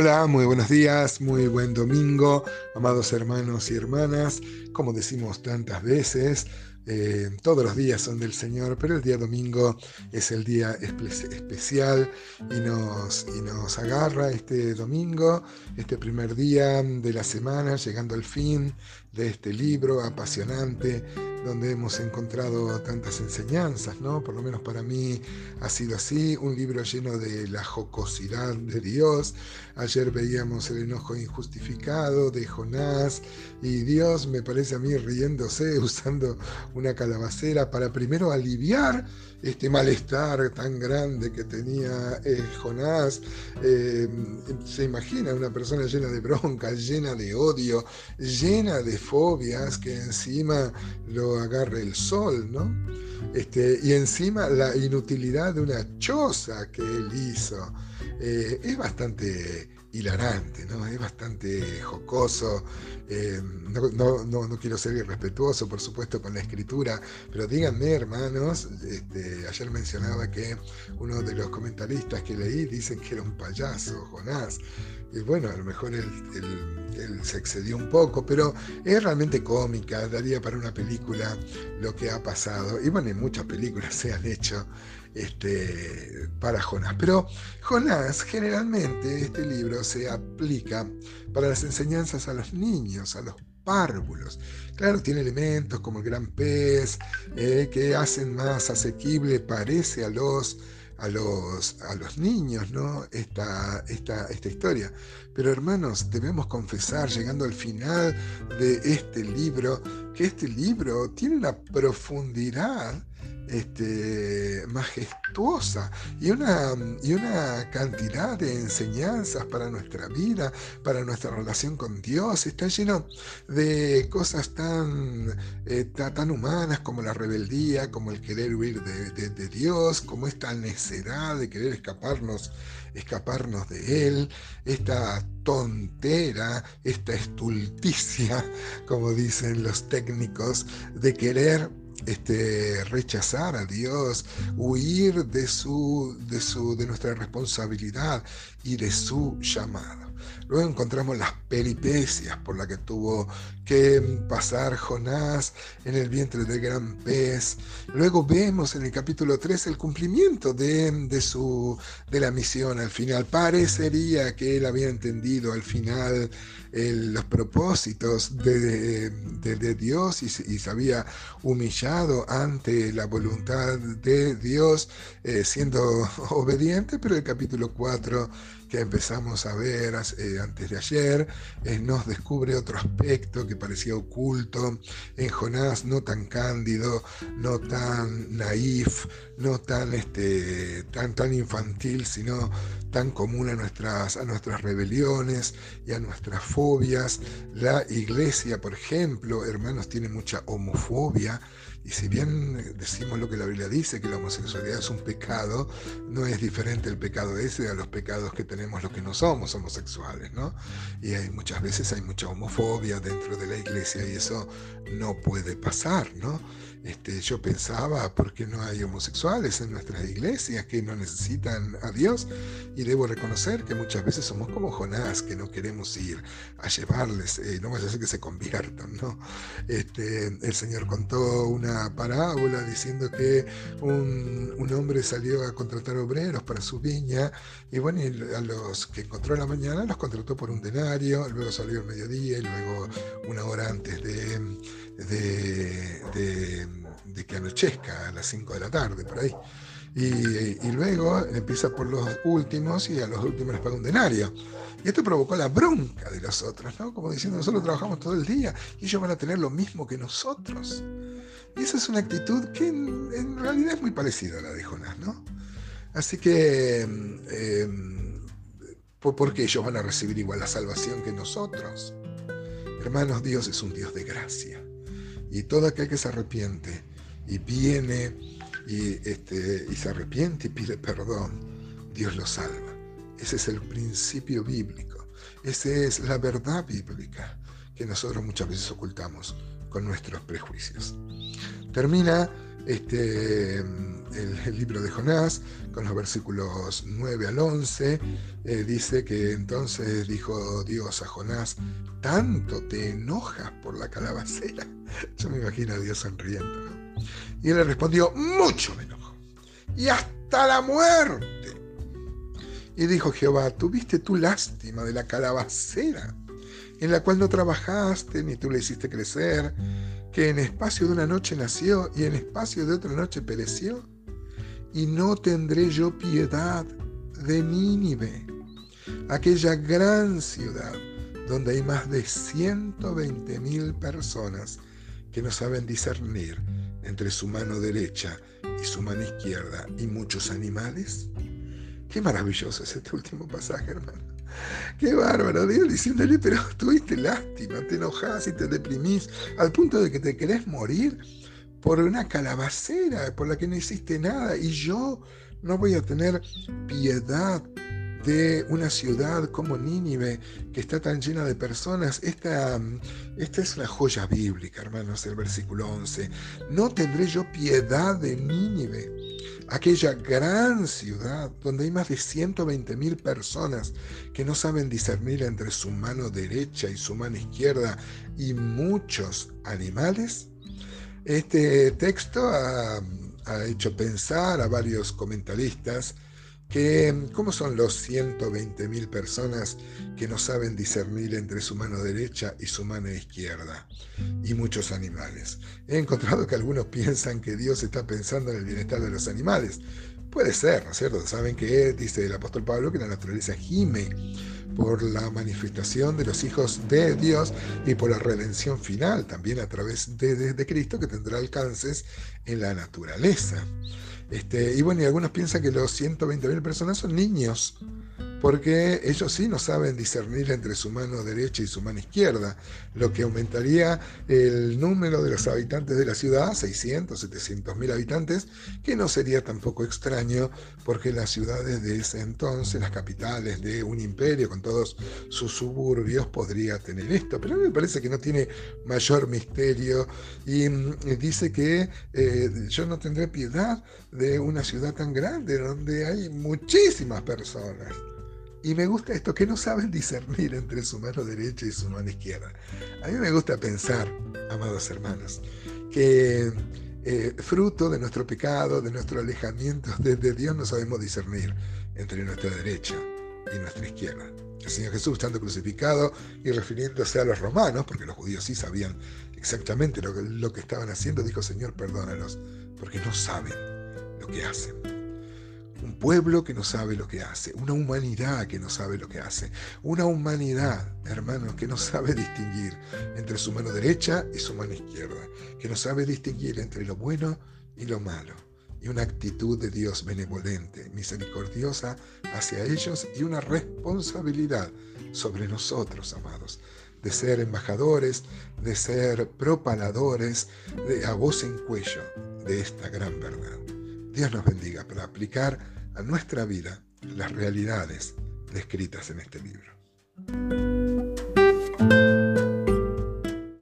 Hola, muy buenos días, muy buen domingo, amados hermanos y hermanas. Como decimos tantas veces, eh, todos los días son del Señor, pero el día domingo es el día especial y nos, y nos agarra este domingo, este primer día de la semana, llegando al fin de este libro apasionante donde hemos encontrado tantas enseñanzas, ¿no? Por lo menos para mí ha sido así, un libro lleno de la jocosidad de Dios. Ayer veíamos el enojo injustificado de Jonás y Dios me parece a mí riéndose usando una calabacera para primero aliviar este malestar tan grande que tenía eh, Jonás. Eh, se imagina una persona llena de bronca, llena de odio, llena de fobias, que encima lo agarre el sol, ¿no? Este, y encima la inutilidad de una choza que él hizo. Eh, es bastante ¿no? Es bastante jocoso. Eh, no, quiero ser irrespetuoso, por supuesto, con la escritura, pero díganme, hermanos, este, ayer mencionaba que uno de los comentaristas que leí dicen que era un payaso, Jonás. Y bueno, a lo mejor él, él, se excedió un poco, pero es realmente cómica, daría para una película lo que ha pasado. Y bueno, muchas películas se han hecho este, para Jonás. Pero Jonás, generalmente este libro se aplica para las enseñanzas a los niños, a los párvulos. Claro, tiene elementos como el gran pez, eh, que hacen más asequible, parece a los, a los, a los niños, ¿no? Esta, esta, esta historia. Pero hermanos, debemos confesar, llegando al final de este libro, que este libro tiene una profundidad este, majestuosa y una, y una cantidad de enseñanzas para nuestra vida, para nuestra relación con Dios. Está lleno de cosas tan, eh, tan humanas como la rebeldía, como el querer huir de, de, Dios, como esta necedad de querer escaparnos, escaparnos de Él, esta tontera, esta estulticia, como dicen los técnicos, de querer este, rechazar a Dios, huir de, su, de, su, de nuestra responsabilidad y de su llamado. Luego encontramos las peripecias por las que tuvo que pasar Jonás en el vientre del gran pez. Luego vemos en el capítulo 3 el cumplimiento de, su, de la misión al final. Parecería que él había entendido al final los propósitos de, Dios y, se había humillado ante la voluntad de Dios eh, siendo obediente, pero el capítulo 4 que empezamos a ver eh, antes de ayer, eh, nos descubre otro aspecto que parecía oculto en Jonás, no tan cándido, no tan naif, no tan, este, tan, tan infantil, sino tan común a nuestras, a nuestras rebeliones y a nuestras fobias. La iglesia, por ejemplo, hermanos, tiene mucha homofobia y si bien decimos lo que la Biblia dice, que la homosexualidad es un pecado, no es diferente el pecado ese a los pecados que tenemos los que no somos homosexuales, ¿no? Y hay, muchas veces hay mucha homofobia dentro de la iglesia y eso no puede pasar, ¿no? Este, yo pensaba, ¿por qué no hay homosexuales en nuestras iglesias que no necesitan a Dios? Y debo reconocer que muchas veces somos como Jonás, que no queremos ir a llevarles, eh, no vaya a ser que se conviertan, ¿no? Este, el Señor contó una parábola diciendo que un, un, hombre salió a contratar obreros para su viña y bueno, a los que encontró en la mañana los contrató por un denario, luego salió al mediodía y luego una hora antes de de, de, que anochezca a las 5 de la tarde, por ahí. Y, luego empieza por los últimos y a los últimos les paga un denario. Y esto provocó la bronca de los otros, ¿no? Como diciendo, nosotros trabajamos todo el día y ellos van a tener lo mismo que nosotros. Y esa es una actitud que en, realidad es muy parecida a la de Jonás, ¿no? Así que, eh, ¿por qué ellos van a recibir igual la salvación que nosotros? Hermanos, Dios es un Dios de gracia. Y todo aquel que se arrepiente y viene y, este, y se arrepiente y pide perdón, Dios lo salva. Ese es el principio bíblico. Esa es la verdad bíblica que nosotros muchas veces ocultamos con nuestros prejuicios. Termina este, el, libro de Jonás, con los versículos 9 al 11, eh, dice que entonces dijo Dios a Jonás, ¿tanto te enojas por la calabacera? Yo me imagino a Dios sonriendo. Y él le respondió, mucho me enojo, y hasta la muerte. Y dijo Jehová, ¿tuviste tu lástima de la calabacera, en la cual no trabajaste, ni tú le hiciste crecer, que en espacio de una noche nació y en espacio de otra noche pereció? y no tendré yo piedad de Nínive, aquella gran ciudad donde hay más de 120 mil personas que no saben discernir entre su mano derecha y su mano izquierda y muchos animales. Qué maravilloso es este último pasaje, hermano. Qué bárbaro, Dios diciéndole, pero tuviste lástima, te enojas y te deprimís al punto de que te querés morir por una calabacera por la que no hiciste nada y yo no voy a tener piedad de una ciudad como Nínive que está tan llena de personas. Esta, esta es una joya bíblica, hermanos, el versículo 11. No tendré yo piedad de Nínive, aquella gran ciudad donde hay más de 120 mil personas que no saben discernir entre su mano derecha y su mano izquierda y muchos animales. Este texto ha, hecho pensar a varios comentaristas cómo son los 120.000 personas que no saben discernir entre su mano derecha y su mano izquierda, y muchos animales. He encontrado que algunos piensan que Dios está pensando en el bienestar de los animales. Puede ser, ¿no es cierto? Saben que dice el apóstol Pablo que la naturaleza gime por la manifestación de los hijos de Dios y por la redención final, también a través de, Cristo, que tendrá alcances en la naturaleza. Este, y bueno, y algunos piensan que los 120.000 personas son niños porque ellos sí no saben discernir entre su mano derecha y su mano izquierda, lo que aumentaría el número de los habitantes de la ciudad, 600, 700 mil habitantes, que no sería tampoco extraño, porque las ciudades de ese entonces, las capitales de un imperio con todos sus suburbios, podría tener esto, pero me parece que no tiene mayor misterio y, mm, dice que eh, yo no tendré piedad de una ciudad tan grande donde hay muchísimas personas. Y me gusta esto, que no saben discernir entre su mano derecha y su mano izquierda. A mí me gusta pensar, amados hermanos, que eh, fruto de nuestro pecado, de nuestro alejamiento desde Dios, no sabemos discernir entre nuestra derecha y nuestra izquierda. El Señor Jesús, estando crucificado y refiriéndose a los romanos, porque los judíos sí sabían exactamente lo que, lo que estaban haciendo, dijo, Señor, perdónalos, porque no saben lo que hacen. Un pueblo que no sabe lo que hace, una humanidad que no sabe lo que hace, una humanidad, hermanos, que no sabe distinguir entre su mano derecha y su mano izquierda, que no sabe distinguir entre lo bueno y lo malo, y una actitud de Dios benevolente, misericordiosa hacia ellos y una responsabilidad sobre nosotros, amados, de ser embajadores, de ser propaladores de a voz en cuello de esta gran verdad. Dios nos bendiga para aplicar a nuestra vida las realidades descritas en este libro.